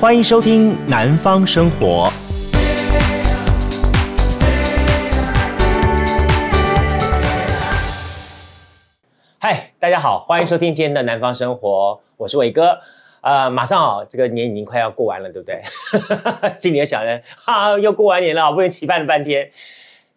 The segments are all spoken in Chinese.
欢迎收听《南方生活》。嗨，大家好，欢迎收听今天的《南方生活》，我是伟哥。呃，马上哦，这个年已经快要过完了，对不对？心里又想着，哈，又过完年了，好不容易期盼了半天。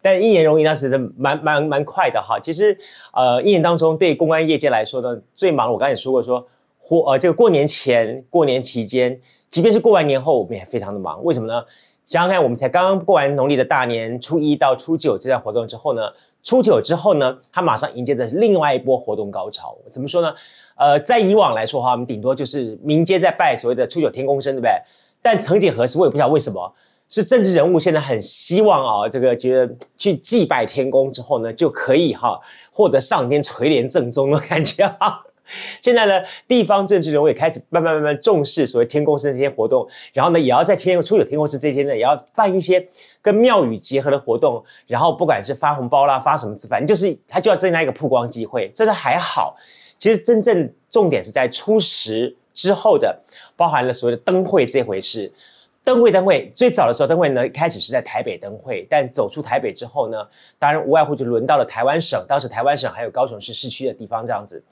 但一年容易，当时是蛮蛮蛮快的哈。其实，呃，一年当中对公关业界来说呢，最忙。我刚才也说过说，说过呃，这个过年前、过年期间。即便是过完年后，我们也非常的忙。为什么呢？想想看，我们才刚刚过完农历的大年初一到初九这段活动之后呢，初九之后呢，它马上迎接的是另外一波活动高潮。怎么说呢？呃，在以往来说哈，我们顶多就是民间在拜所谓的初九天公生，对不对？但曾几何时，我也不知道为什么，是政治人物现在很希望啊，这个觉得去祭拜天公之后呢，就可以哈获得上天垂帘正宗的感觉哈。现在呢，地方政治人物也开始慢慢慢慢重视所谓天公生这些活动，然后呢，也要在天初九天公生这些呢，也要办一些跟庙宇结合的活动，然后不管是发红包啦，发什么字，反正就是他就要增加一个曝光机会，这个还好。其实真正重点是在初十之后的，包含了所谓的灯会这回事。灯会灯会最早的时候，灯会呢，一开始是在台北灯会，但走出台北之后呢，当然无外乎就轮到了台湾省，当时台湾省还有高雄市市区的地方这样子。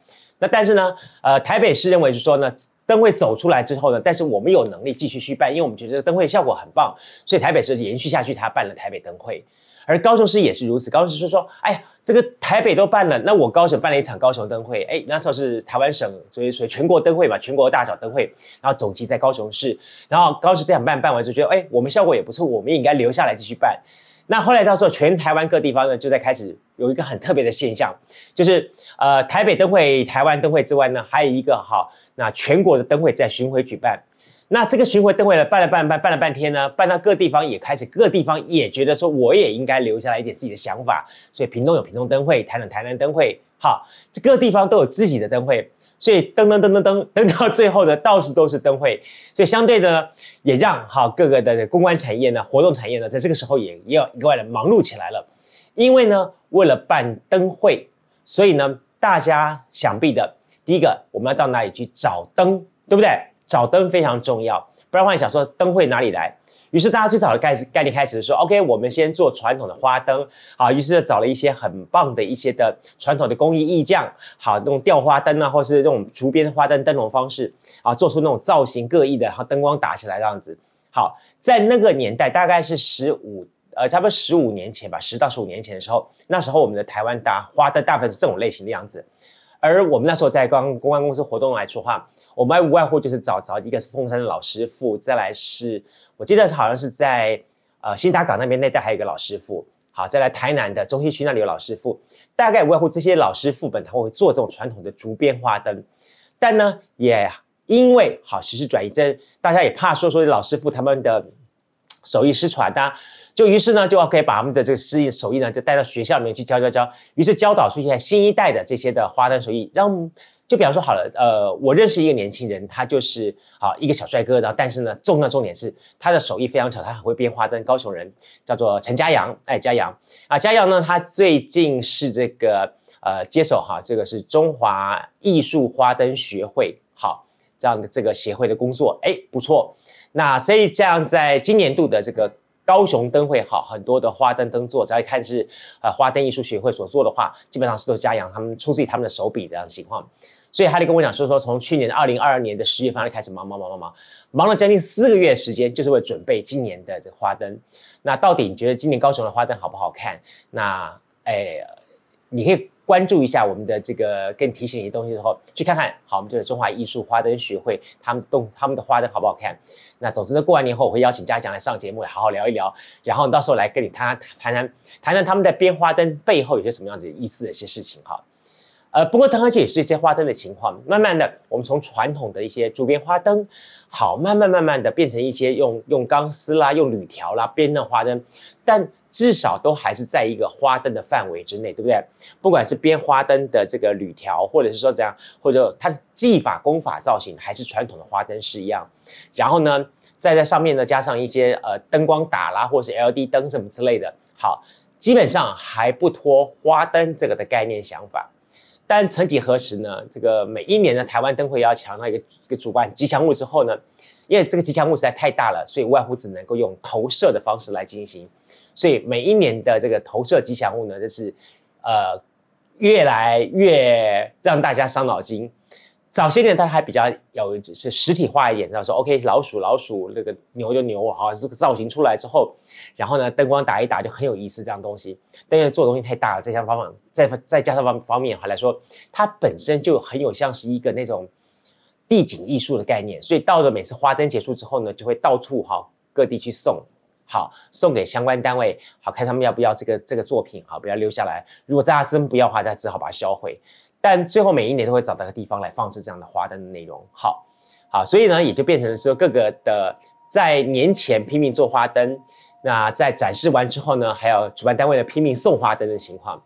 那但是呢，呃，台北市认为就是说呢，灯会走出来之后呢，但是我们有能力继续去办，因为我们觉得灯会效果很棒，所以台北市延续下去，他办了台北灯会。而高雄市也是如此，高雄市说说，哎呀，这个台北都办了，那我高雄办了一场高雄灯会，哎，那时候是台湾省所以所以全国灯会嘛，全国大小灯会，然后总集在高雄市，然后高雄这样办办完就觉得，哎，我们效果也不错，我们也应该留下来继续办。那后来到时候，全台湾各地方呢，就在开始有一个很特别的现象，就是呃，台北灯会、台湾灯会之外呢，还有一个哈，那全国的灯会在巡回举办。那这个巡回灯会呢，办了办办办了半天呢，办到各地方也开始，各地方也觉得说，我也应该留下来一点自己的想法。所以屏东有屏东灯会，台南台南灯会，好，这各地方都有自己的灯会。所以噔噔噔噔噔噔到最后呢，到处都是灯会，所以相对的也让哈各个的公关产业呢、活动产业呢，在这个时候也也要格外的忙碌起来了。因为呢，为了办灯会，所以呢，大家想必的第一个，我们要到哪里去找灯，对不对？找灯非常重要，不然的话，你想说灯会哪里来？于是大家最早的概概念开始说，OK，我们先做传统的花灯，好，于是找了一些很棒的一些的传统的工艺艺匠，好，那种吊花灯啊，或是这种竹编花灯灯笼方式，啊，做出那种造型各异的，然后灯光打起来这样子。好，在那个年代，大概是十五，呃，差不多十五年前吧，十到十五年前的时候，那时候我们的台湾大花灯大部分是这种类型的样子。而我们那时候在刚公关公司活动来说话，我们还无外乎就是找找一个是凤山的老师傅，再来是我记得好像是在呃新达港那边那带还有一个老师傅，好，再来台南的中西区那里有老师傅，大概无外乎这些老师傅本他会做这种传统的竹编花灯，但呢也因为好时势转移，这大家也怕说说老师傅他们的手艺失传的。就于是呢，就要可以把他们的这个师艺手艺呢，就带到学校里面去教教教。于是教导出现新一代的这些的花灯手艺，让就比方说好了，呃，我认识一个年轻人，他就是啊一个小帅哥，然后但是呢，重要重点是他的手艺非常巧，他很会编花灯。高雄人叫做陈佳阳，哎，佳阳啊，佳阳呢，他最近是这个呃接手哈，这个是中华艺术花灯学会好这样的这个协会的工作，哎，不错。那所以这样在今年度的这个。高雄灯会好，很多的花灯灯座，只要一看是呃花灯艺术学会所做的话，基本上是都嘉阳他们出自于他们的手笔这样的情况。所以他就跟我讲说说，从去年二零二二年的十月份就开始忙忙忙忙忙，忙了将近四个月时间，就是为了准备今年的这花灯。那到底你觉得今年高雄的花灯好不好看？那哎，你可以。关注一下我们的这个，跟你提醒一些东西之后，去看看。好，我们这个中华艺术花灯学会，他们动他们的花灯好不好看？那总之呢，过完年后我会邀请嘉奖来上节目，好好聊一聊。然后到时候来跟你谈谈谈谈谈他们在编花灯背后有些什么样子意思的一些事情哈。呃，不过当然这也是一些花灯的情况。慢慢的，我们从传统的一些竹编花灯，好，慢慢慢慢的变成一些用用钢丝啦、用铝条啦编的花灯，但。至少都还是在一个花灯的范围之内，对不对？不管是编花灯的这个铝条，或者是说怎样，或者它的技法、功法、造型，还是传统的花灯是一样。然后呢，再在上面呢加上一些呃灯光打啦，或者是 LED 灯什么之类的。好，基本上还不脱花灯这个的概念想法。但曾几何时呢？这个每一年的台湾灯会要抢到一个一个主办吉祥物之后呢，因为这个吉祥物实在太大了，所以外乎只能够用投射的方式来进行。所以每一年的这个投射吉祥物呢，就是呃越来越让大家伤脑筋。早些年，它还比较有是实体化一点，然后说 OK，老鼠老鼠，那个牛就牛，好，这个造型出来之后，然后呢，灯光打一打就很有意思，这样东西。但因为做的东西太大了，再加上方法，再再加上方方面哈来说，它本身就很有像是一个那种地景艺术的概念，所以到了每次花灯结束之后呢，就会到处哈各地去送，好送给相关单位，好看他们要不要这个这个作品，好不要留下来。如果大家真不要的话，那只好把它销毁。但最后每一年都会找到个地方来放置这样的花灯的内容，好，好，所以呢也就变成了说各个的在年前拼命做花灯，那在展示完之后呢，还有主办单位的拼命送花灯的情况。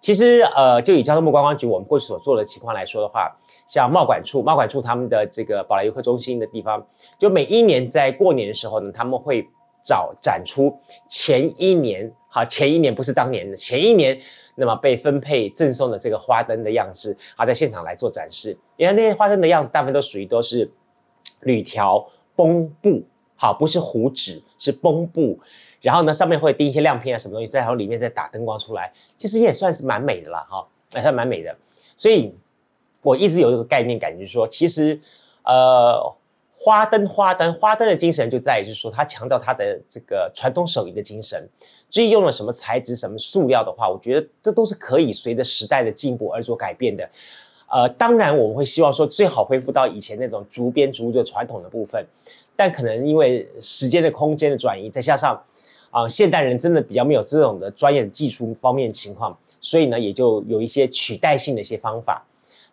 其实呃，就以交通部观光局我们过去所做的情况来说的话，像贸管处、贸管处他们的这个宝来游客中心的地方，就每一年在过年的时候呢，他们会找展出前一年，好，前一年不是当年的前一年。那么被分配赠送的这个花灯的样式，好，在现场来做展示。因为那些花灯的样子，大部分都属于都是铝条绷布，好，不是糊纸，是绷布。然后呢，上面会钉一些亮片啊，什么东西，在然后里面再打灯光出来，其实也算是蛮美的啦，哈，还算蛮美的。所以我一直有一个概念感觉，说，其实呃。花灯，花灯，花灯的精神就在于，就是说，它强调它的这个传统手艺的精神。至于用了什么材质、什么塑料的话，我觉得这都是可以随着时代的进步而做改变的。呃，当然我们会希望说，最好恢复到以前那种竹编竹的传统的部分。但可能因为时间的空间的转移，再加上啊、现代人真的比较没有这种的专业技术方面情况，所以呢，也就有一些取代性的一些方法。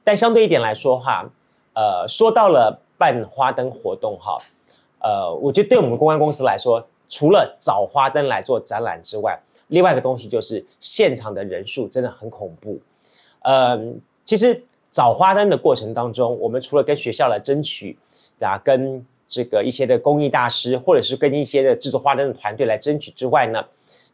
但相对一点来说哈，呃，说到了。办花灯活动哈，呃，我觉得对我们公关公司来说，除了找花灯来做展览之外，另外一个东西就是现场的人数真的很恐怖。嗯，其实找花灯的过程当中，我们除了跟学校来争取，啊，跟这个一些的工艺大师，或者是跟一些的制作花灯的团队来争取之外呢，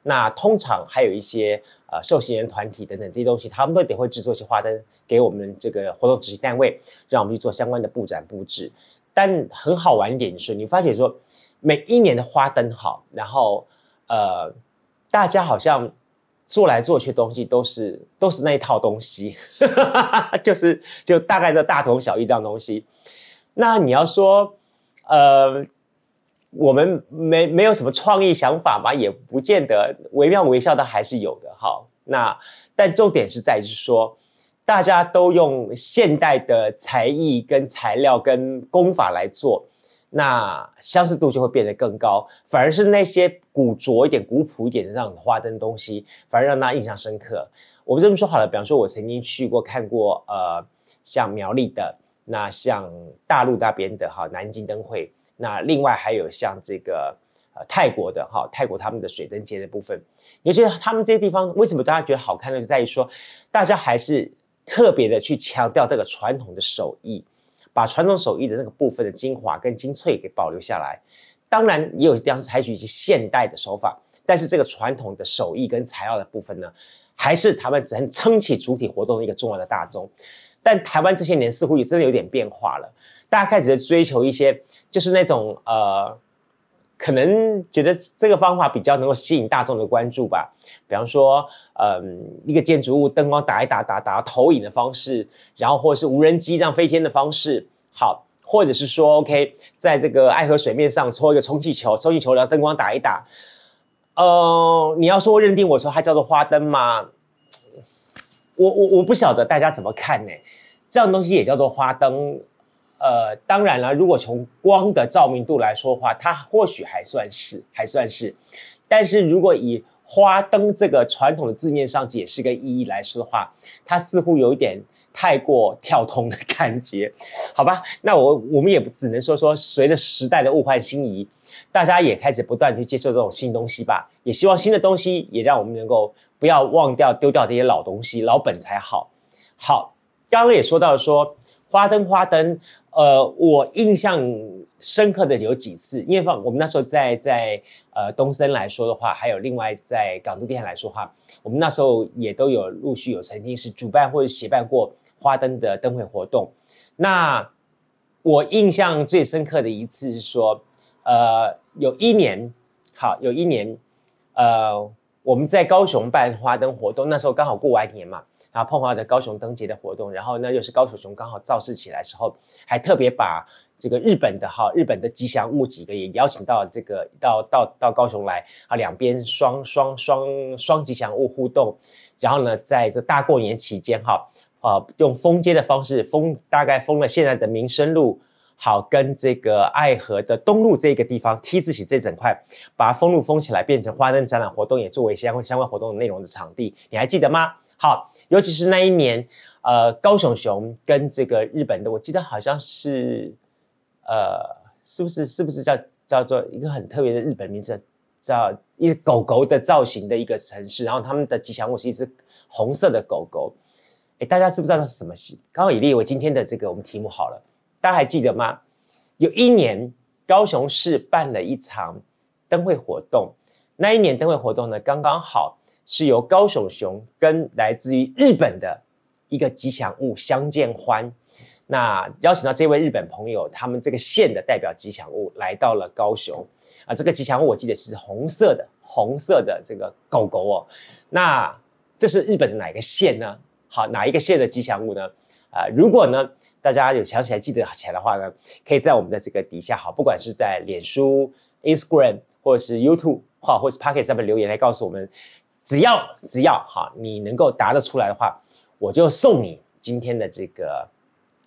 那通常还有一些呃受信人团体等等这些东西，他们都得会制作一些花灯给我们这个活动执行单位，让我们去做相关的布展布置。但很好玩一点就是，你发觉说每一年的花灯好，然后呃大家好像做来做去的东西都是都是那一套东西，就是就大概的大同小异这样东西。那你要说呃。我们没没有什么创意想法吧，也不见得惟妙惟肖的还是有的。好，那但重点是在于说，大家都用现代的才艺跟材料跟工法来做，那相似度就会变得更高。反而是那些古拙一点、古朴一点的这样的花灯东西，反而让大家印象深刻。我们这么说好了，比方说，我曾经去过看过，呃，像苗栗的，那像大陆那边的哈，南京灯会。那另外还有像这个呃泰国的哈，泰国他们的水灯节的部分，你觉得他们这些地方为什么大家觉得好看呢？就在于说，大家还是特别的去强调这个传统的手艺，把传统手艺的那个部分的精华跟精粹给保留下来。当然也有地方采取一些现代的手法，但是这个传统的手艺跟材料的部分呢，还是他们能撑起主体活动的一个重要的大宗。但台湾这些年似乎也真的有点变化了。大家开始在追求一些，就是那种呃，可能觉得这个方法比较能够吸引大众的关注吧。比方说，嗯、一个建筑物灯光打一打，打打投影的方式，然后或者是无人机这样飞天的方式，好，或者是说，OK，在这个爱河水面上搓一个充气球，充气球然后灯光打一打，呃，你要说认定我说它叫做花灯吗？我我我不晓得大家怎么看呢？这样东西也叫做花灯。呃，当然了，如果从光的照明度来说的话，它或许还算是还算是，但是如果以花灯这个传统的字面上解释跟意义来说的话，它似乎有一点太过跳通的感觉，好吧？那我我们也只能说说，随着时代的物换星移，大家也开始不断去接受这种新东西吧。也希望新的东西也让我们能够不要忘掉丢掉这些老东西，老本才好。好，刚刚也说到说花灯花灯。呃，我印象深刻的有几次，因为放我们那时候在在呃东森来说的话，还有另外在港都电台来说的话，我们那时候也都有陆续有曾经是主办或者协办过花灯的灯会活动。那我印象最深刻的一次是说，呃，有一年，好，有一年，呃，我们在高雄办花灯活动，那时候刚好过完年嘛，然后碰到的高雄灯节的活动，然后呢又是高雄熊刚好造势起来时候，还特别把这个日本的哈日本的吉祥物几个也邀请到这个到到到高雄来啊，两边双双双双吉祥物互动，然后呢在这大过年期间哈。啊，用封街的方式封，大概封了现在的民生路，好跟这个爱河的东路这个地方 T 字形这整块，把它封路封起来，变成花灯展览活动，也作为相关相关活动的内容的场地，你还记得吗？好，尤其是那一年，呃，高雄熊跟这个日本的，我记得好像是，呃，是不是是不是叫叫做一个很特别的日本名字，叫一只狗狗的造型的一个城市，然后他们的吉祥物是一只红色的狗狗。哎，大家知不知道那是什么戏？刚好以列为今天的这个我们题目好了，大家还记得吗？有一年高雄市办了一场灯会活动，那一年灯会活动呢，刚刚好是由高雄熊跟来自于日本的一个吉祥物相见欢，那邀请到这位日本朋友，他们这个县的代表吉祥物来到了高雄啊，这个吉祥物我记得是红色的，红色的这个狗狗哦，那这是日本的哪一个县呢？好，哪一个县的吉祥物呢？啊、如果呢，大家有想起来记得起来的话呢，可以在我们的这个底下，好，不管是在脸书、Instagram 或者是 YouTube，或，或是 Pocket 上面留言来告诉我们，只要只要哈，你能够答得出来的话，我就送你今天的这个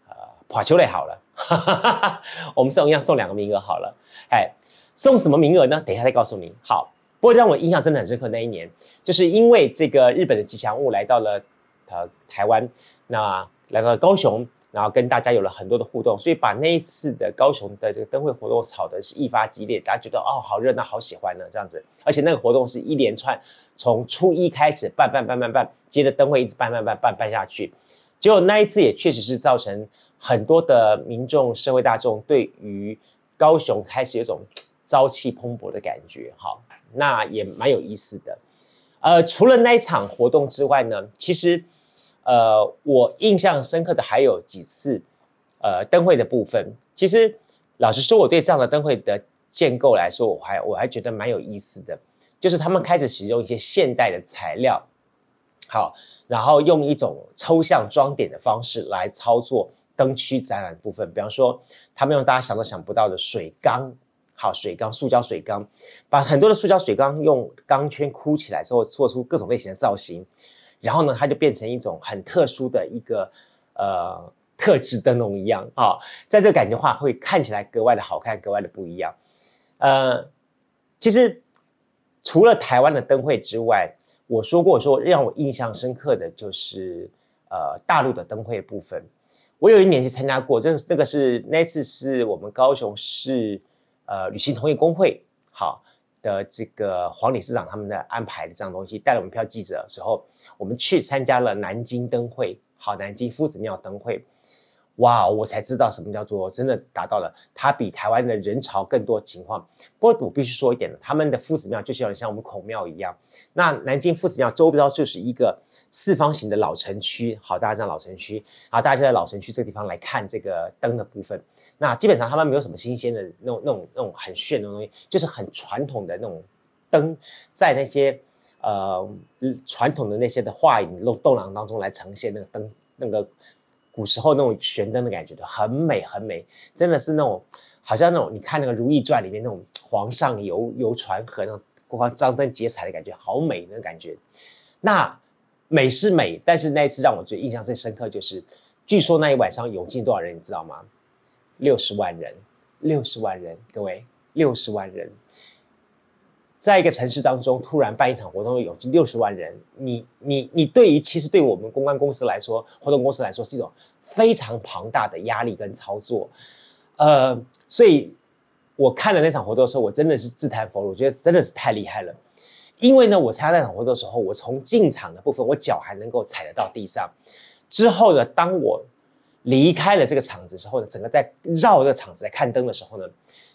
呃跑球类好了，哈哈哈哈，我们送一样送两个名额好了，哎，送什么名额呢？等一下再告诉你。好，不过让我印象真的很深刻，那一年就是因为这个日本的吉祥物来到了。呃，台湾那来到高雄，然后跟大家有了很多的互动，所以把那一次的高雄的这个灯会活动炒的是一发激烈，大家觉得哦，好热闹，好喜欢呢，这样子。而且那个活动是一连串，从初一开始办办办办办，接着灯会一直办办办办办下去。结果那一次也确实是造成很多的民众、社会大众对于高雄开始有种朝气蓬勃的感觉，哈，那也蛮有意思的。呃，除了那一场活动之外呢，其实。呃，我印象深刻的还有几次，呃，灯会的部分。其实，老实说，我对这样的灯会的建构来说，我还我还觉得蛮有意思的。就是他们开始使用一些现代的材料，好，然后用一种抽象装点的方式来操作灯区展览部分。比方说，他们用大家想都想不到的水缸，好，水缸，塑胶水缸，把很多的塑胶水缸用钢圈箍起来之后，做出各种类型的造型。然后呢，它就变成一种很特殊的一个呃特制灯笼一样啊、在这感觉话，会看起来格外的好看，格外的不一样。呃，其实除了台湾的灯会之外，我说过说让我印象深刻的就是呃大陆的灯会部分。我有一年去参加过，这个那个是那次是我们高雄市呃旅行同业公会好。的这个黄理事长他们的安排的这样东西，带了我们票记者的时候，我们去参加了南京灯会，好，南京夫子庙灯会，哇，我才知道什么叫做真的达到了它比台湾的人潮更多情况。不过我必须说一点，他们的夫子庙就像像我们孔庙一样，那南京夫子庙周边就是一个。四方形的老城区，好，大家知道老城区，然后大家就在老城区这个地方来看这个灯的部分。那基本上他们没有什么新鲜的那种、那种、那种很炫的东西，就是很传统的那种灯，在那些呃传统的那些的画影弄动廊当中来呈现那个灯，那个古时候那种悬灯的感觉，很美很美，真的是那种好像那种你看那个《如懿传》里面那种皇上游游船河那种过方张灯结彩的感觉，好美那感觉。那美是美，但是那一次让我最印象最深刻，就是据说那一晚上涌进多少人，你知道吗？六十万人，六十万人，各位，六十万人，在一个城市当中突然办一场活动，涌进六十万人，你你你，对于其实对我们公关公司来说，活动公司来说是一种非常庞大的压力跟操作，呃，所以我看了那场活动的时候，我真的是自叹弗如，我觉得真的是太厉害了。因为呢，我参加那场活动的时候，我从进场的部分，我脚还能够踩得到地上。之后呢，当我离开了这个场子之后呢，整个在绕这个场子在看灯的时候呢，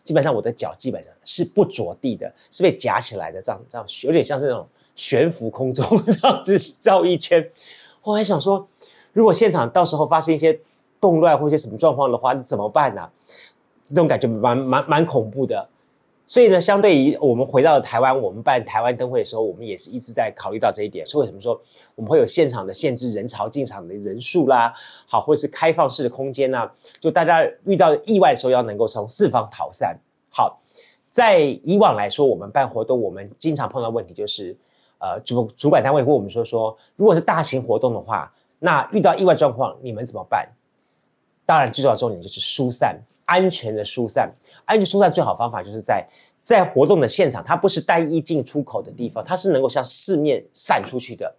基本上我的脚基本上是不着地的，是被夹起来的，这样这样有点像是那种悬浮空中这样子绕一圈。我还想说，如果现场到时候发生一些动乱或一些什么状况的话，那怎么办呢、啊？那种感觉蛮蛮蛮恐怖的。所以呢，相对于我们回到了台湾，我们办台湾灯会的时候，我们也是一直在考虑到这一点。所以为什么说我们会有现场的限制人潮进场的人数啦，好，或者是开放式的空间呐，就大家遇到意外的时候要能够从四方逃散。好，在以往来说，我们办活动，我们经常碰到问题就是，呃，主主管单位跟我们说说，如果是大型活动的话，那遇到意外状况，你们怎么办？当然，最重要的重点就是疏散，安全的疏散。安全疏散最好方法就是在在活动的现场，它不是单一进出口的地方，它是能够向四面散出去的，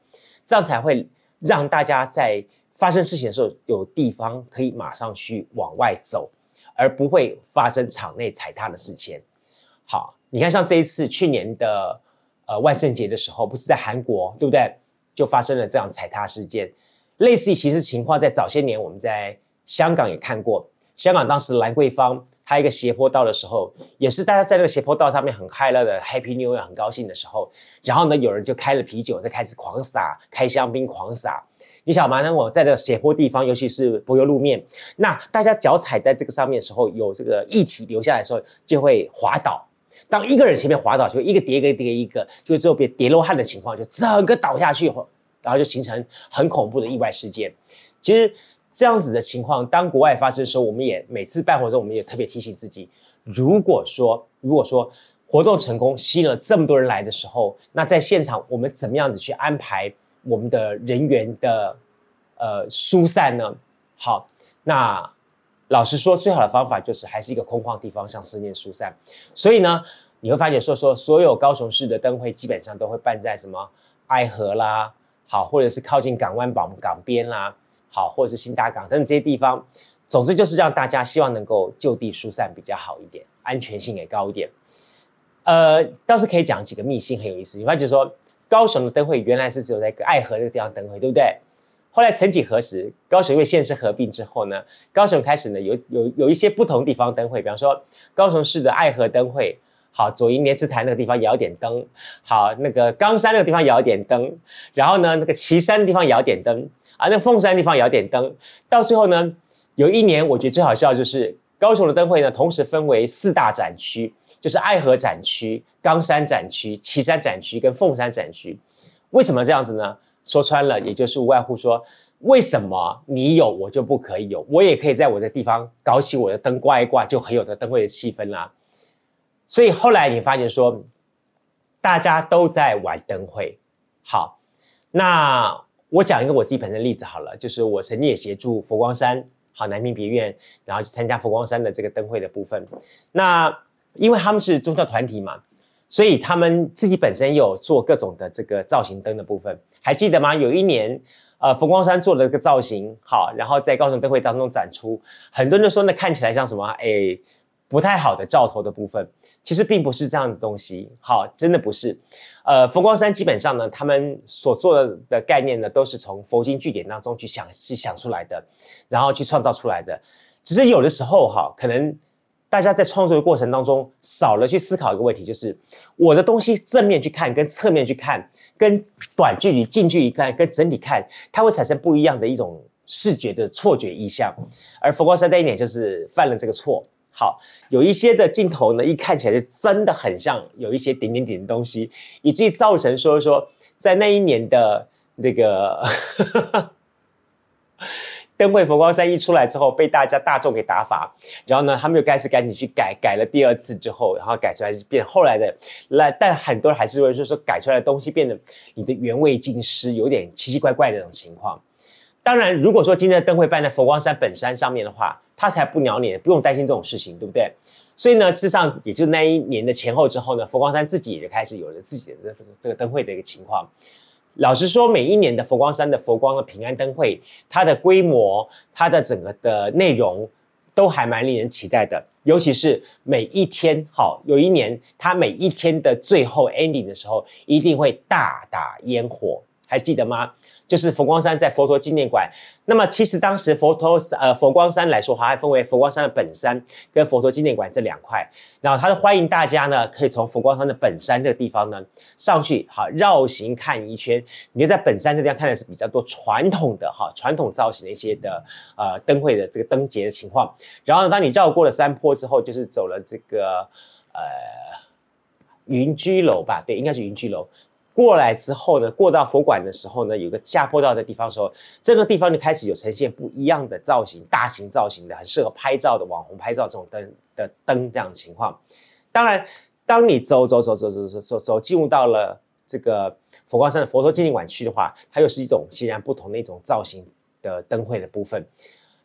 这样才会让大家在发生事情的时候有地方可以马上去往外走，而不会发生场内踩踏的事情。好，你看，像这一次去年的呃万圣节的时候，不是在韩国，对不对？就发生了这样踩踏事件，类似其实情况，在早些年我们在。香港也看过，香港当时兰桂坊它一个斜坡道的时候，也是大家在那个斜坡道上面很快乐的 Happy New Year 很高兴的时候，然后呢，有人就开了啤酒，就开始狂撒，开香槟狂撒。你想嘛，那我在这个斜坡地方，尤其是柏油路面，那大家脚踩在这个上面的时候，有这个液体流下来的时候，就会滑倒。当一个人前面滑倒，就一个叠一个叠一个，就最后被叠罗汉的情况，就整个倒下去，然后就形成很恐怖的意外事件。其实。这样子的情况，当国外发生的时候，我们也每次办活动，我们也特别提醒自己：如果说如果说活动成功，吸引了这么多人来的时候，那在现场我们怎么样子去安排我们的人员的呃疏散呢？好，那老实说，最好的方法就是还是一个空旷地方向四面疏散。所以呢，你会发现说说所有高雄市的灯会基本上都会办在什么爱河啦，好，或者是靠近港湾港港边啦。好，或者是新大港等等这些地方，总之就是让大家希望能够就地疏散比较好一点，安全性也高一点。呃，倒是可以讲几个秘辛，很有意思。你发觉说，高雄的灯会原来是只有在爱河这个地方灯会，对不对？后来曾几何时，高雄因为县市合并之后呢，高雄开始呢有有有一些不同地方灯会，比方说高雄市的爱河灯会，好，左营莲池潭那个地方也要点灯，好，那个冈山那个地方也要点灯，然后呢，那个旗山的地方也要点灯。啊，那凤山地方也要点灯，到最后呢，有一年我觉得最好笑就是高雄的灯会呢，同时分为四大展区，就是爱河展区、冈山展区、旗山展区跟凤山展区。为什么这样子呢？说穿了，也就是无外乎说，为什么你有我就不可以有？我也可以在我的地方搞起我的灯挂一挂，就很有这灯会的气氛啦。所以后来你发现说，大家都在玩灯会，好，那。我讲一个我自己本身的例子好了，就是我曾经也协助佛光山好南屏别院，然后去参加佛光山的这个灯会的部分。那因为他们是宗教团体嘛，所以他们自己本身有做各种的这个造型灯的部分。还记得吗？有一年，呃，佛光山做了这个造型，好，然后在高雄灯会当中展出，很多人都说那看起来像什么？哎。不太好的兆头的部分，其实并不是这样的东西，好，真的不是。呃，佛光山基本上呢，他们所做的的概念呢，都是从佛经句点当中去想去想出来的，然后去创造出来的。只是有的时候哈，可能大家在创作的过程当中少了去思考一个问题，就是我的东西正面去看，跟侧面去看，跟短距离、近距离看，跟整体看，它会产生不一样的一种视觉的错觉意象。而佛光山那一点就是犯了这个错。好，有一些的镜头呢，一看起来就真的很像有一些点点点的东西，以至于造成说说在那一年的那个 灯会佛光山一出来之后，被大家大众给打发，然后呢，他们就开始赶紧去改，改了第二次之后，然后改出来就变后来的来，但很多人还是会说说改出来的东西变得你的原味尽失，有点奇奇怪怪的这种情况。当然，如果说今天的灯会办在佛光山本山上面的话，他才不鸟你，不用担心这种事情，对不对？所以呢，事实上，也就那一年的前后之后呢，佛光山自己也就开始有了自己的这个灯会的一个情况。老实说，每一年的佛光山的佛光的平安灯会，它的规模、它的整个的内容都还蛮令人期待的。尤其是每一天，好，有一年它每一天的最后 ending 的时候，一定会大打烟火。还记得吗？就是佛光山在佛陀纪念馆。那么其实当时佛陀呃佛光山来说，还分为佛光山的本山跟佛陀纪念馆这两块。然后他欢迎大家呢，可以从佛光山的本山这个地方呢上去，好绕行看一圈。你就在本山这地方看的是比较多传统的哈传统造型的一些的呃灯会的这个灯节的情况。然后呢，当你绕过了山坡之后，就是走了这个呃云居楼吧？对，应该是云居楼。过来之后呢，过到佛馆的时候呢，有个下坡道的地方的时候，这个地方就开始有呈现不一样的造型，大型造型的，很适合拍照的网红拍照这种灯的灯这样情况。当然，当你走走走走走走走走进入到了这个佛光山的佛陀纪念馆区的话，它又是一种截然不同的一种造型的灯会的部分。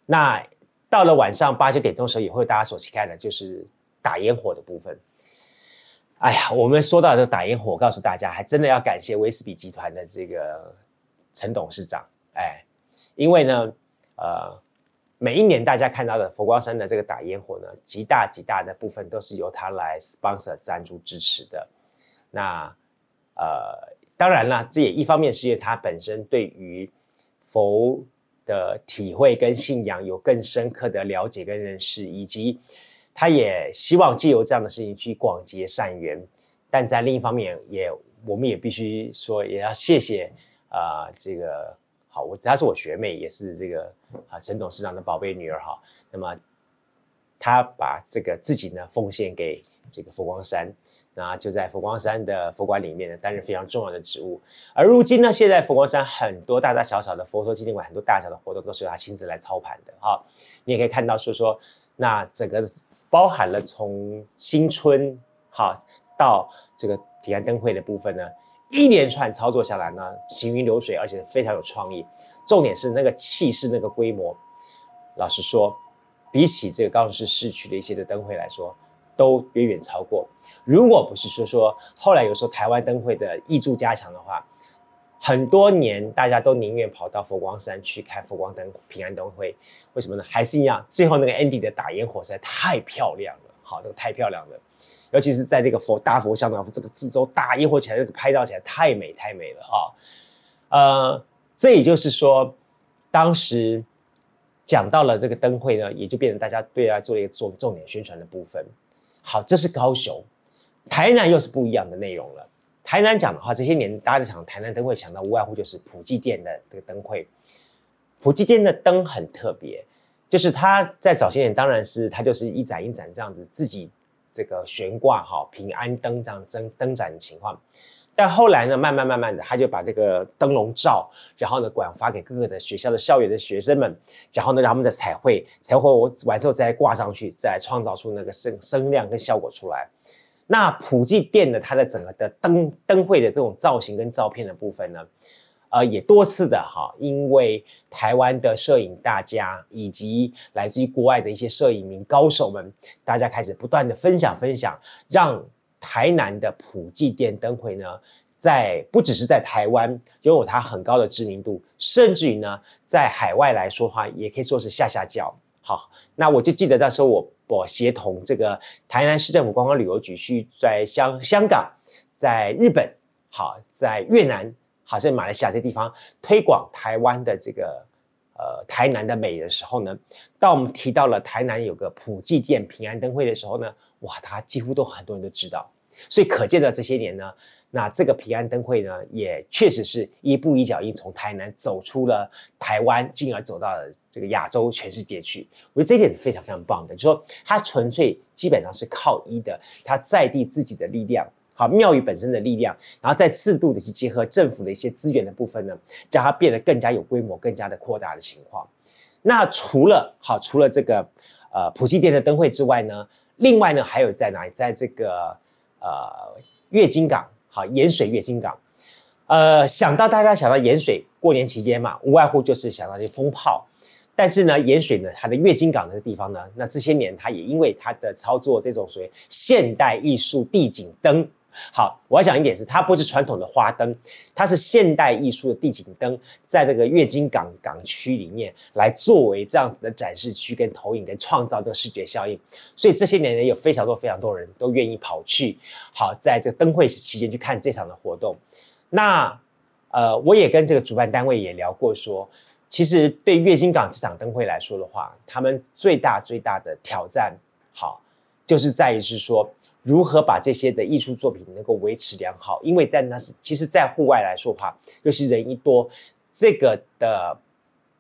那到了晚上八九点钟的时候，也会大家所期待的就是打烟火的部分。哎呀，我们说到这打烟火，告诉大家，还真的要感谢威士比集团的这个陈董事长。哎，因为呢，呃，每一年大家看到的佛光山的这个打烟火呢，极大极大的部分都是由他来 sponsor 赞助支持的。那呃，当然了，这也一方面是因为他本身对于佛的体会跟信仰有更深刻的了解跟认识，以及。他也希望借由这样的事情去广结善缘，但在另一方面也，我们也必须说，也要谢谢啊、呃，这个好，我她是我学妹，也是这个啊陈董事长的宝贝女儿哈。那么她把这个自己呢奉献给这个佛光山，那就在佛光山的佛馆里面呢担任非常重要的职务。而如今呢，现在佛光山很多大大小小的佛陀纪念馆，很多大小的活动都是由他亲自来操盘的哈。你也可以看到说说。那整个包含了从新春哈到这个平安灯会的部分呢，一连串操作下来呢，行云流水，而且非常有创意。重点是那个气势、那个规模，老实说，比起这个高雄市市区的一些的灯会来说，都远远超过。如果不是说说后来有时候台湾灯会的挹注加强的话。很多年，大家都宁愿跑到佛光山去看佛光灯平安灯会，为什么呢？还是一样，最后那个 Andy 的打烟火实在太漂亮了，好，这个太漂亮了，尤其是在这个佛大佛像的这个四周打烟火起来，这个拍照起来太美太美了啊！呃，这也就是说，当时讲到了这个灯会呢，也就变成大家对它做一个重重点宣传的部分。好，这是高雄，台南又是不一样的内容了。台南讲的话，这些年大家讲台南灯会，想到无外乎就是普济殿的这个灯会。普济殿的灯很特别，就是它在早些年当然是它就是一盏一盏这样子自己这个悬挂哈平安灯这样灯灯盏的情况。但后来呢，慢慢慢慢的，他就把这个灯笼罩，然后呢广发给各个的学校的校园的学生们，然后呢让他们的彩绘彩绘完之后再挂上去，再创造出那个声声量跟效果出来。那普济殿的它的整个的灯灯会的这种造型跟照片的部分呢，呃，也多次的哈，因为台湾的摄影大家以及来自于国外的一些摄影名高手们，大家开始不断的分享分享，让台南的普济殿灯会呢，在不只是在台湾拥有它很高的知名度，甚至于呢，在海外来说的话，也可以说是下下叫。好，那我就记得那时候我。我协同这个台南市政府观光旅游局去在香香港、在日本、好在越南、好在马来西亚这地方推广台湾的这个呃台南的美的时候呢，当我们提到了台南有个普济殿平安灯会的时候呢，哇，他几乎都很多人都知道，所以可见的这些年呢。那这个平安灯会呢，也确实是一步一脚印从台南走出了台湾，进而走到了这个亚洲全世界去。我觉得这一点是非常非常棒的，就是说它纯粹基本上是靠一的，它在地自己的力量，好庙宇本身的力量，然后再适度的去结合政府的一些资源的部分呢，让它变得更加有规模、更加的扩大的情况。那除了好，除了这个呃普济殿的灯会之外呢，另外呢还有在哪里？在这个呃月津港。好，盐水月金港，呃，想到大家想到盐水过年期间嘛，无外乎就是想到这些风炮。但是呢，盐水呢，它的月金港那个地方呢，那这些年它也因为它的操作这种所谓现代艺术地景灯。好，我要讲一点是，它不是传统的花灯，它是现代艺术的地景灯，在这个月经港港区里面来作为这样子的展示区跟投影跟创造的视觉效应，所以这些年呢，有非常多非常多人都愿意跑去，好，在这个灯会期间去看这场的活动。那呃，我也跟这个主办单位也聊过说，其实对月经港这场灯会来说的话，他们最大最大的挑战，好，就是在于是说如何把这些的艺术作品能够维持良好，因为但那是其实在户外来说的话，尤其人一多，这个的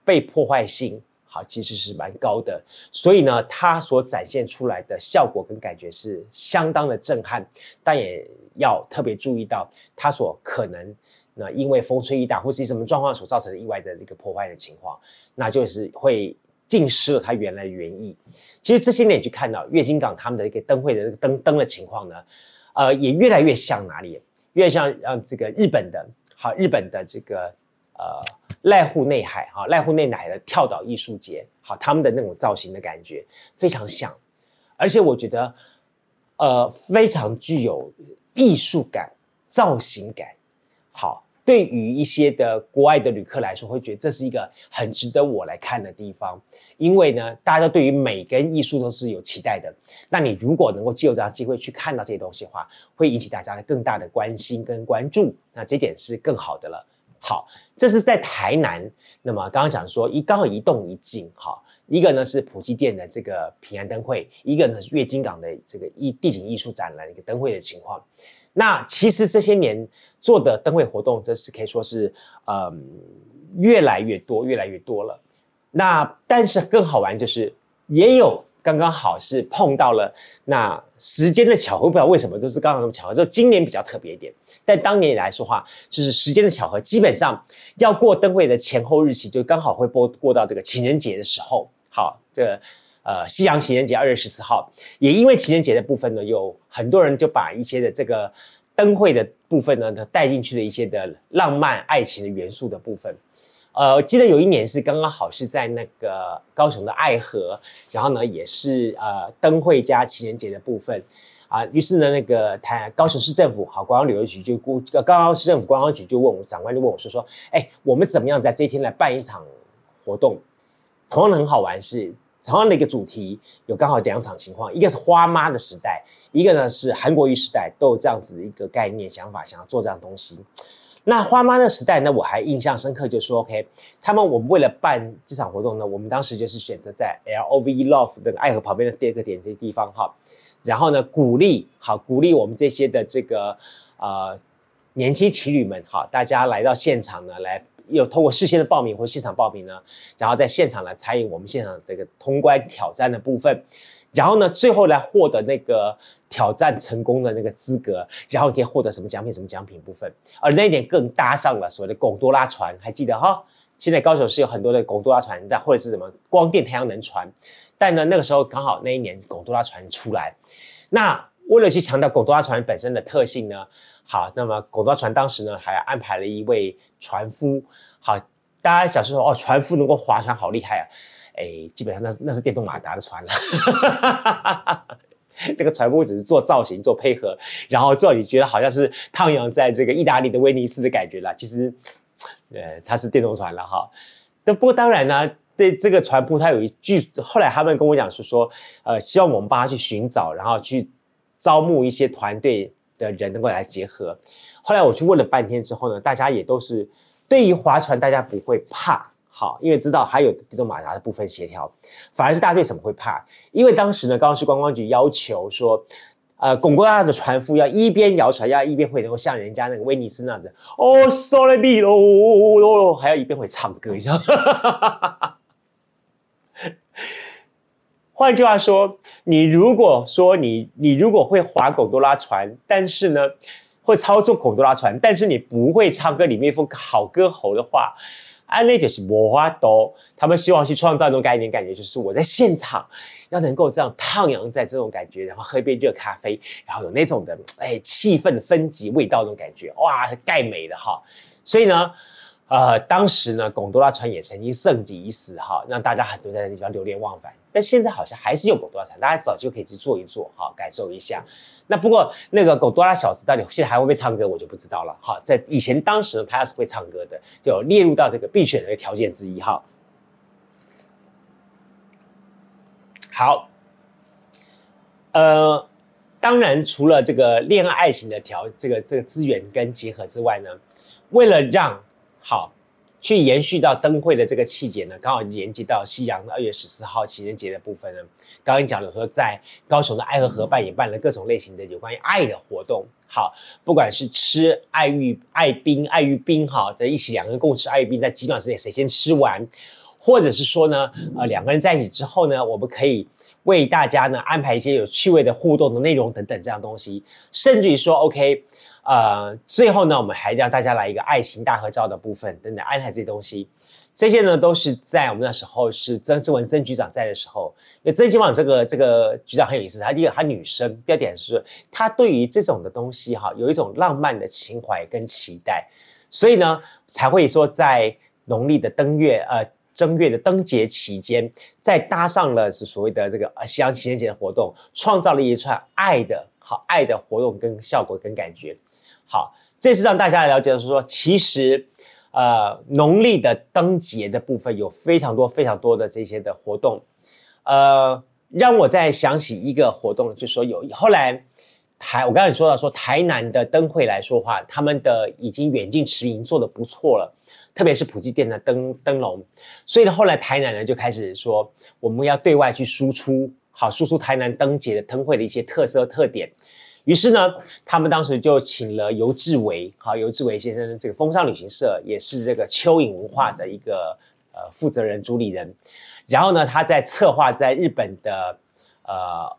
被破坏性。好，其实是蛮高的，所以呢，它所展现出来的效果跟感觉是相当的震撼，但也要特别注意到它所可能那因为风吹雨打或是什么状况所造成的意外的一个破坏的情况，那就是会浸湿了它原来的原意。其实这些年你去看到月津港他们的一个灯会的那个灯灯的情况呢，呃，也越来越像哪里？越像让这个日本的，好，日本的这个呃。濑户内海哈，濑户内海的跳岛艺术节，好，他们的那种造型的感觉非常像，而且我觉得，呃，非常具有艺术感、造型感。好，对于一些的国外的旅客来说，会觉得这是一个很值得我来看的地方，因为呢，大家对于美跟艺术都是有期待的。那你如果能够借由这样机会去看到这些东西的话，会引起大家的更大的关心跟关注，那这点是更好的了。好，这是在台南。那么刚刚讲说一刚好一动一静，哈，一个呢是普吉殿的这个平安灯会，一个呢是月津港的这个艺地景艺术展览一个灯会的情况。那其实这些年做的灯会活动，真是可以说是嗯越来越多，越来越多了。那但是更好玩就是也有。刚刚好是碰到了那时间的巧合，不知道为什么都是刚好那么巧合。就今年比较特别一点，但当年来说话，就是时间的巧合，基本上要过灯会的前后日期，就刚好会播过到这个情人节的时候。好，这呃，西洋情人节二月十四号，也因为情人节的部分呢，有很多人就把一些的这个灯会的部分呢，带进去了一些的浪漫爱情的元素的部分。呃，记得有一年是刚刚好是在那个高雄的爱河，然后呢也是呃灯会加情人节的部分啊，于是呢那个台高雄市政府好观光旅游局就估，高雄市政府观光局就问我长官就问我说说，哎，我们怎么样在这一天来办一场活动？同样的很好玩是同样的一个主题，有刚好两场情况，一个是花妈的时代，一个呢是韩国瑜时代，都有这样子的一个概念想法，想要做这样东西。那花妈的时代呢，我还印象深刻，就说 OK，他们我们为了办这场活动呢，我们当时就是选择在 L O V Love 那个爱河旁边的第二个点的地方哈，然后呢鼓励好鼓励我们这些的这个呃年轻情侣们哈，大家来到现场呢，来又通过事先的报名或现场报名呢，然后在现场来参与我们现场这个通关挑战的部分。然后呢，最后来获得那个挑战成功的那个资格，然后你可以获得什么奖品？什么奖品部分？而那一点更搭上了所谓的贡多拉船，还记得哈？现在高雄是有很多的贡多拉船，但或者是什么光电太阳能船，但呢，那个时候刚好那一年贡多拉船出来。那为了去强调贡多拉船本身的特性呢，好，那么贡多拉船当时呢还安排了一位船夫，好，大家小时候哦，船夫能够划船好厉害啊！哎，基本上那是那是电动马达的船了，这个船夫只是做造型、做配合，然后做你觉得好像是徜徉在这个意大利的威尼斯的感觉啦。其实，呃，它是电动船了哈。那不过当然呢，对这个船夫他有一句，后来他们跟我讲是说，呃，希望我们帮他去寻找，然后去招募一些团队的人能够来结合。后来我去问了半天之后呢，大家也都是对于划船，大家不会怕。好，因为知道还有电动马达的部分协调，反而是大家对什么会怕？因为当时呢，高雄市观光局要求说，呃，贡多拉的船夫要一边摇船，要一边会能够像人家那个威尼斯那样子，哦，Sole Mio，还要一边会唱歌，你知道吗？换句话说，你如果说你你如果会划贡多拉船，但是呢，会操纵贡多拉船，但是你不会唱歌，里面一副好歌喉的话。安利就是魔花豆，他们希望去创造那种概念，感觉就是我在现场要能够这样徜徉在这种感觉，然后喝一杯热咖啡，然后有那种的哎气氛的分级味道那种感觉，哇，盖美的哈。所以呢，呃，当时呢，贡多拉船也曾经盛极一时哈，让大家很多在那地方流连忘返。但现在好像还是有狗多拉船，大家早就可以去做一做哈，感受一下。那不过那个狗多拉小子到底现在还会不会唱歌，我就不知道了。哈，在以前当时呢，他是会唱歌的，就列入到这个必选的条件之一。哈，好，呃，当然除了这个恋爱爱情的条这个这个资源跟结合之外呢，为了让好。去延续到灯会的这个气节呢，刚好连接到西洋的二月十四号情人节的部分呢。刚刚讲了说，在高雄的爱河河畔也办了各种类型的有关于爱的活动。好，不管是吃爱玉爱冰爱玉冰，哈，在一起两个人共吃爱玉冰，在几秒之内谁先吃完，或者是说呢，呃，两个人在一起之后呢，我们可以为大家呢安排一些有趣味的互动的内容等等这样东西，甚至于说，OK。呃，最后呢，我们还让大家来一个爱情大合照的部分，等等安排这些东西，这些呢都是在我们那时候是曾志文曾局长在的时候，因为曾经网这个这个局长很有意思，他第一个他女生，第二点是他对于这种的东西哈有一种浪漫的情怀跟期待，所以呢才会说在农历的登月呃正月的灯节期间，再搭上了是所谓的这个西洋情人节的活动，创造了一串爱的好爱的活动跟效果跟感觉。好，这是让大家来了解的是说，其实，呃，农历的灯节的部分有非常多、非常多的这些的活动。呃，让我再想起一个活动，就是说有后来台，我刚才说到说台南的灯会来说话，他们的已经远近驰名做得不错了，特别是普济殿的灯灯笼。所以呢，后来台南呢就开始说，我们要对外去输出，好，输出台南灯节的灯会的一些特色特点。于是呢，他们当时就请了游志维，好，游志维先生，这个风尚旅行社也是这个蚯蚓文化的一个呃负责人、主理人。然后呢，他在策划在日本的呃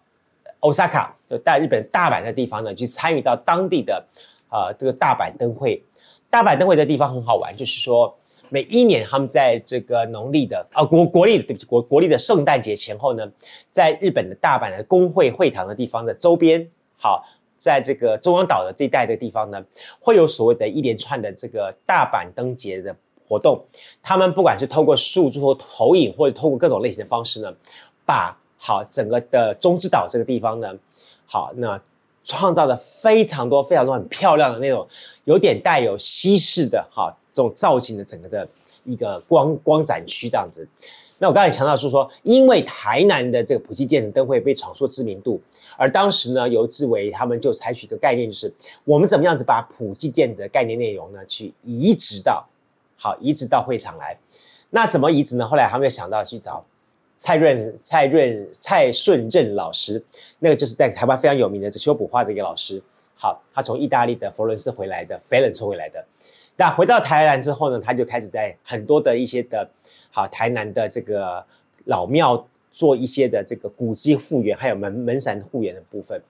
Osaka，就在日本大阪的地方呢，去参与到当地的呃这个大阪灯会。大阪灯会的地方很好玩，就是说每一年他们在这个农历的啊、国国历的对不起国国历的圣诞节前后呢，在日本的大阪的工会会堂的地方的周边。好，在这个中央岛的这一带的地方呢，会有所谓的一连串的这个大阪灯节的活动。他们不管是透过树做投影，或者透过各种类型的方式呢，把好整个的中之岛这个地方呢，好，那创造了非常多非常多很漂亮的那种，有点带有西式的哈这种造型的整个的一个光光展区这样子。那我刚才强调是说，因为台南的这个普济殿的灯会被闯出知名度，而当时呢，游志伟他们就采取一个概念，就是我们怎么样子把普济殿的概念内容呢，去移植到好移植到会场来。那怎么移植呢？后来他们就想到去找蔡润蔡润蔡顺任老师，那个就是在台湾非常有名的这修补画的一个老师。好，他从意大利的佛伦斯回来的，翡冷翠回来的。那回到台南之后呢，他就开始在很多的一些的。好，台南的这个老庙做一些的这个古迹复原，还有门门神复原的部分。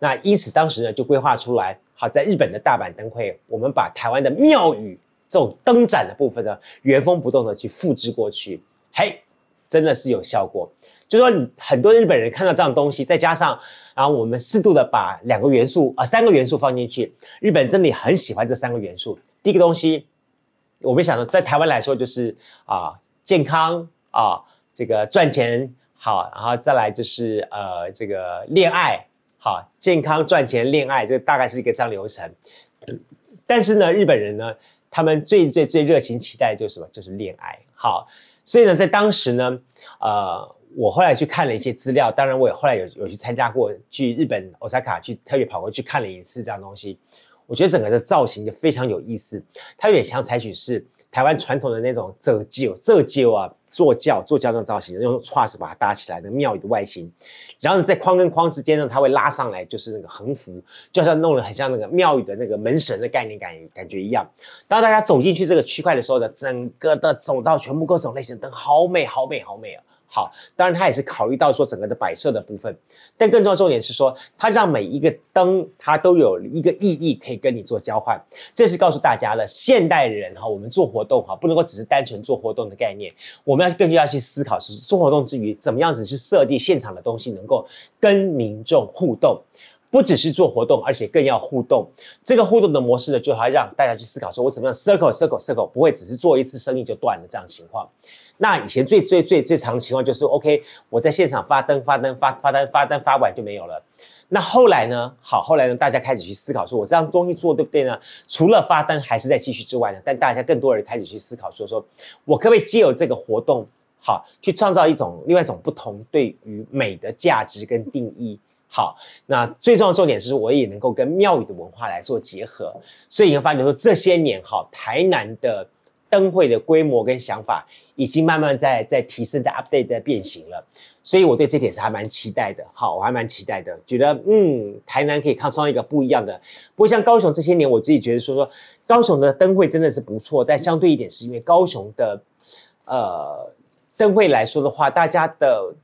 那因此当时呢就规划出来，好，在日本的大阪灯会，我们把台湾的庙宇这种灯展的部分呢原封不动的去复制过去，嘿，真的是有效果。就说很多日本人看到这样东西，再加上然后我们适度的把两个元素啊三个元素放进去，日本真的很喜欢这三个元素。第一个东西，我们想说在台湾来说就是啊。健康啊，这个赚钱好，然后再来就是呃，这个恋爱好，健康赚钱恋爱，这大概是一个这样流程。但是呢，日本人呢，他们最最最热情期待的就是什么？就是恋爱。好，所以呢，在当时呢，呃，我后来去看了一些资料，当然我也后来有有去参加过，去日本奥萨卡去特别跑过去看了一次这样东西。我觉得整个的造型就非常有意思，它有点像采取是。台湾传统的那种折旧折旧啊，坐轿坐轿那种造型，用 cross 把它搭起来的庙宇的外形，然后呢，在框跟框之间呢，它会拉上来，就是那个横幅，就像弄得很像那个庙宇的那个门神的概念感感觉一样。当大家走进去这个区块的时候呢，整个的走道全部各种类型灯，好美，好美，好美啊！好，当然它也是考虑到说整个的摆设的部分，但更重要重点是说，它让每一个灯它都有一个意义可以跟你做交换。这是告诉大家了，现代人哈，我们做活动哈，不能够只是单纯做活动的概念，我们要更加要去思考是做活动之余，怎么样子去设计现场的东西能够跟民众互动，不只是做活动，而且更要互动。这个互动的模式呢，就还让大家去思考说，我怎么样 circle circle circle，不会只是做一次生意就断了这样情况。那以前最最最最常的情况就是，OK，我在现场发灯发灯发发灯发灯发完就没有了。那后来呢？好，后来呢？大家开始去思考说，我这样东西做对不对呢？除了发灯还是在继续之外呢？但大家更多人开始去思考说，说我可不可以借由这个活动，好，去创造一种另外一种不同对于美的价值跟定义，好，那最重要的重点是，我也能够跟庙宇的文化来做结合，所以你会发现说，这些年哈，台南的灯会的规模跟想法已经慢慢在在提升，在 update，在变形了。所以我对这点是还蛮期待的。好，我还蛮期待的，觉得嗯，台南可以创一个不一样的。不过像高雄这些年，我自己觉得说说，高雄的灯会真的是不错，但相对一点是因为高雄的呃灯会来说的话，大家的。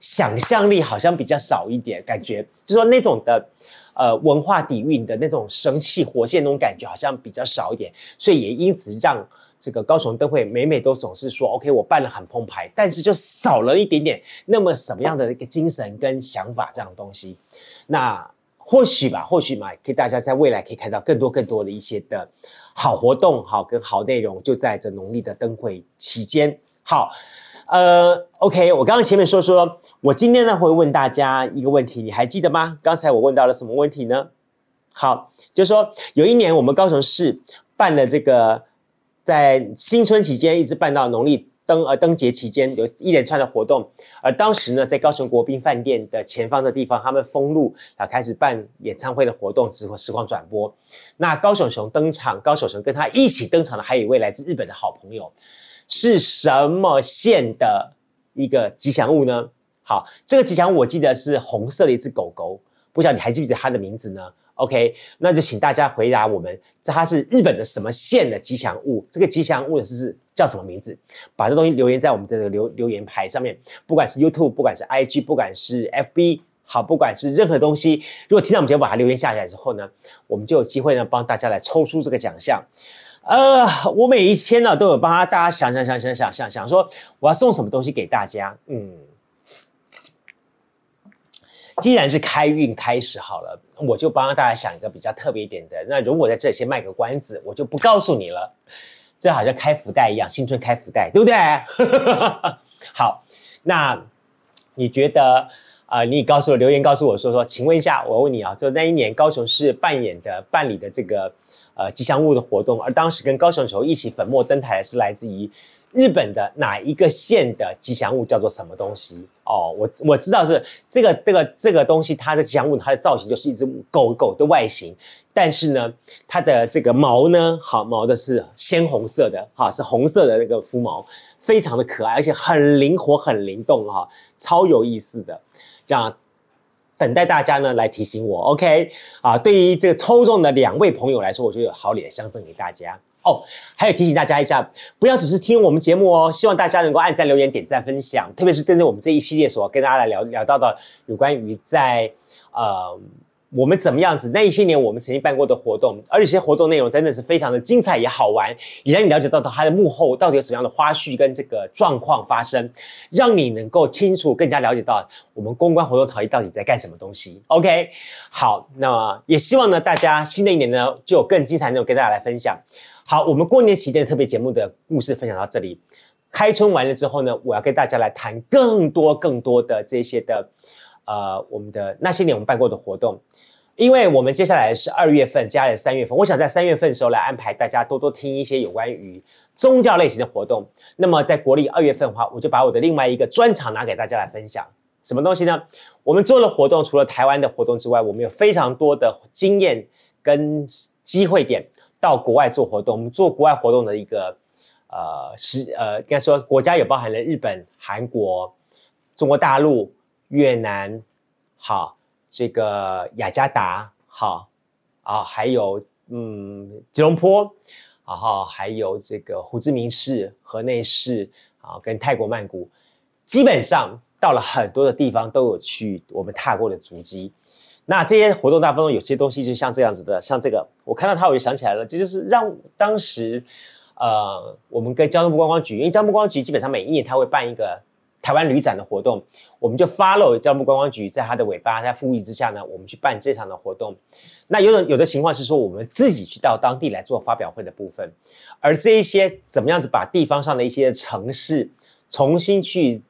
想象力好像比较少一点，感觉就是说那种的，呃，文化底蕴的那种生气活现那种感觉好像比较少一点，所以也因此让这个高雄灯会每每都总是说，OK，我办了很澎湃，但是就少了一点点那么什么样的一个精神跟想法这样东西。那或许吧，或许嘛，可以大家在未来可以看到更多更多的一些的好活动，好跟好内容，就在这农历的灯会期间，好。呃，OK，我刚刚前面说说，我今天呢会问大家一个问题，你还记得吗？刚才我问到了什么问题呢？好，就是说有一年我们高雄市办了这个，在新春期间一直办到农历灯呃灯节期间，有一连串的活动。而当时呢，在高雄国宾饭店的前方的地方，他们封路啊，开始办演唱会的活动，直播实况转播。那高雄熊登场，高雄熊跟他一起登场的还有一位来自日本的好朋友。是什么县的一个吉祥物呢？好，这个吉祥物我记得是红色的一只狗狗，不知道你还记不记得它的名字呢？OK，那就请大家回答我们，这它是日本的什么县的吉祥物？这个吉祥物是叫什么名字？把这东西留言在我们的留留言牌上面，不管是 YouTube，不管是 IG，不管是 FB，好，不管是任何东西，如果听到我们节目把它留言下来之后呢，我们就有机会呢帮大家来抽出这个奖项。呃，我每一天呢都有帮他大家想想想想想想想说我要送什么东西给大家。嗯，既然是开运开始好了，我就帮大家想一个比较特别一点的。那如果在这里先卖个关子，我就不告诉你了。这好像开福袋一样，新春开福袋，对不对？好，那你觉得啊、呃？你告诉我留言告诉我说说，请问一下，我问你啊，就那一年高雄市扮演的办理的这个。呃，吉祥物的活动，而当时跟高雄球一起粉墨登台的是来自于日本的哪一个县的吉祥物，叫做什么东西？哦，我我知道是这个这个这个东西，它的吉祥物它的造型就是一只狗狗的外形，但是呢，它的这个毛呢，好毛的是鲜红色的，哈，是红色的那个肤毛，非常的可爱，而且很灵活，很灵动，哈，超有意思的，让。等待大家呢来提醒我，OK 啊？对于这个抽中的两位朋友来说，我就有好礼相赠给大家哦。还有提醒大家一下，不要只是听我们节目哦，希望大家能够按赞、留言、点赞、分享，特别是针对我们这一系列所跟大家来聊聊到的有关于在呃。我们怎么样子？那一些年我们曾经办过的活动，而且这些活动内容真的是非常的精彩也好玩，也让你了解到它的幕后到底有什么样的花絮跟这个状况发生，让你能够清楚更加了解到我们公关活动产业到底在干什么东西。OK，好，那也希望呢大家新的一年呢就有更精彩内容跟大家来分享。好，我们过年期间的特别节目的故事分享到这里，开春完了之后呢，我要跟大家来谈更多更多的这些的。呃，我们的那些年我们办过的活动，因为我们接下来是二月份，接下来三月份，我想在三月份的时候来安排大家多多听一些有关于宗教类型的活动。那么在国历二月份的话，我就把我的另外一个专场拿给大家来分享。什么东西呢？我们做了活动，除了台湾的活动之外，我们有非常多的经验跟机会点到国外做活动。我们做国外活动的一个呃是呃，应该说国家也包含了日本、韩国、中国大陆。越南，好，这个雅加达，好啊，还有嗯吉隆坡，然后还有这个胡志明市、河内市啊，跟泰国曼谷，基本上到了很多的地方都有去我们踏过的足迹。那这些活动当中有些东西就像这样子的，像这个，我看到它我就想起来了，这就是让当时呃我们跟交通部观光局，因为交通部观光局基本上每一年他会办一个。台湾旅展的活动，我们就 follow 交通观光局，在他的尾巴，在复议之下呢，我们去办这场的活动。那有种有的情况是说，我们自己去到当地来做发表会的部分，而这一些怎么样子把地方上的一些城市重新去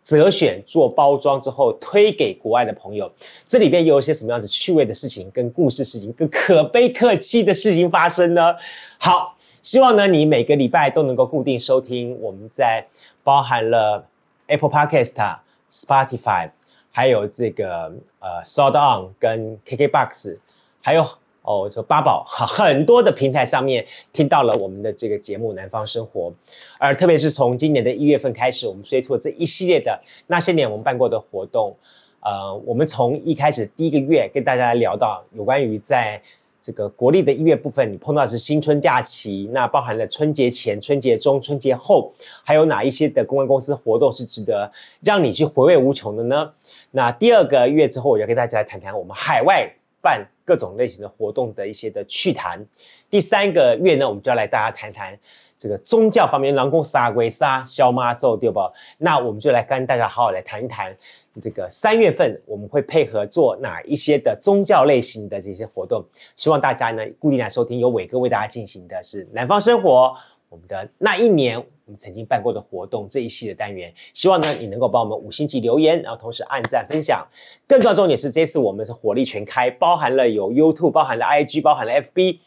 择选做包装之后推给国外的朋友，这里边有一些什么样子趣味的事情、跟故事事情、跟可悲可泣的事情发生呢？好，希望呢你每个礼拜都能够固定收听我们在包含了。Apple Podcast、Spotify，还有这个呃 SoundOn 跟 KKBOX，还有哦这八宝，很多的平台上面听到了我们的这个节目《南方生活》，而特别是从今年的一月份开始，我们推出了这一系列的那些年我们办过的活动，呃，我们从一开始第一个月跟大家聊到有关于在。这个国立的一月部分，你碰到的是新春假期，那包含了春节前、春节中、春节后，还有哪一些的公关公司活动是值得让你去回味无穷的呢？那第二个月之后，我要跟大家来谈谈我们海外办各种类型的活动的一些的趣谈。第三个月呢，我们就要来大家谈谈这个宗教方面，狼公杀鬼杀消妈咒对不？那我们就来跟大家好好来谈一谈。这个三月份我们会配合做哪一些的宗教类型的这些活动？希望大家呢固定来收听，由伟哥为大家进行的是南方生活，我们的那一年我们曾经办过的活动这一系列单元。希望呢你能够帮我们五星级留言，然后同时按赞分享。更重要重点是这次我们是火力全开，包含了有 YouTube，包含了 IG，包含了 FB。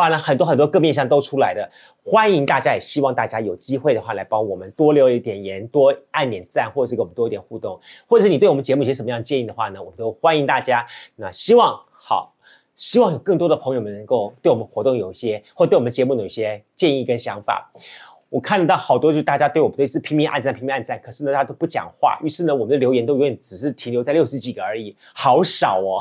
包含了很多很多各面向都出来的，欢迎大家，也希望大家有机会的话来帮我们多留一点言，多按点赞，或者是给我们多一点互动，或者是你对我们节目有些什么样的建议的话呢，我们都欢迎大家。那希望好，希望有更多的朋友们能够对我们活动有一些，或对我们节目有一些建议跟想法。我看得到好多，就大家对我们这次拼命按赞，拼命按赞，可是呢，大家都不讲话。于是呢，我们的留言都永远只是停留在六十几个而已，好少哦。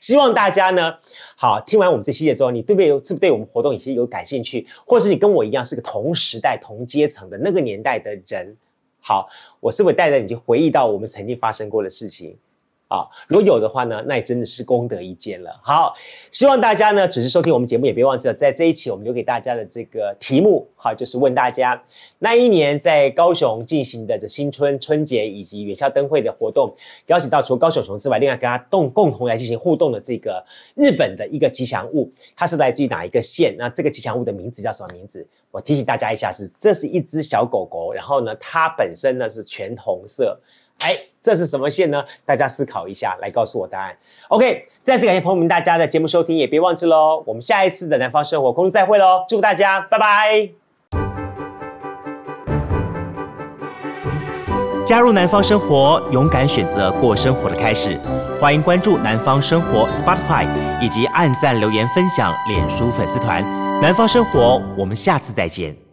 希望大家呢，好，听完我们这系列之后，你对不对？是不对我们活动有些有感兴趣，或者是你跟我一样是个同时代、同阶层的那个年代的人？好，我是不是带着你去回忆到我们曾经发生过的事情？啊，如果有的话呢，那也真的是功德一件了。好，希望大家呢准时收听我们节目，也别忘记了在这一期我们留给大家的这个题目，好，就是问大家那一年在高雄进行的这新春春节以及元宵灯会的活动，邀请到除高雄熊之外，另外跟他动共同来进行互动的这个日本的一个吉祥物，它是来自于哪一个县？那这个吉祥物的名字叫什么名字？我提醒大家一下是，是这是一只小狗狗，然后呢，它本身呢是全红色。哎，这是什么线呢？大家思考一下，来告诉我答案。OK，再次感谢朋友们大家的节目收听，也别忘记喽，我们下一次的南方生活空中再会喽，祝大家拜拜。加入南方生活，勇敢选择过生活的开始。欢迎关注南方生活 Spotify，以及按赞、留言、分享脸书粉丝团。南方生活，我们下次再见。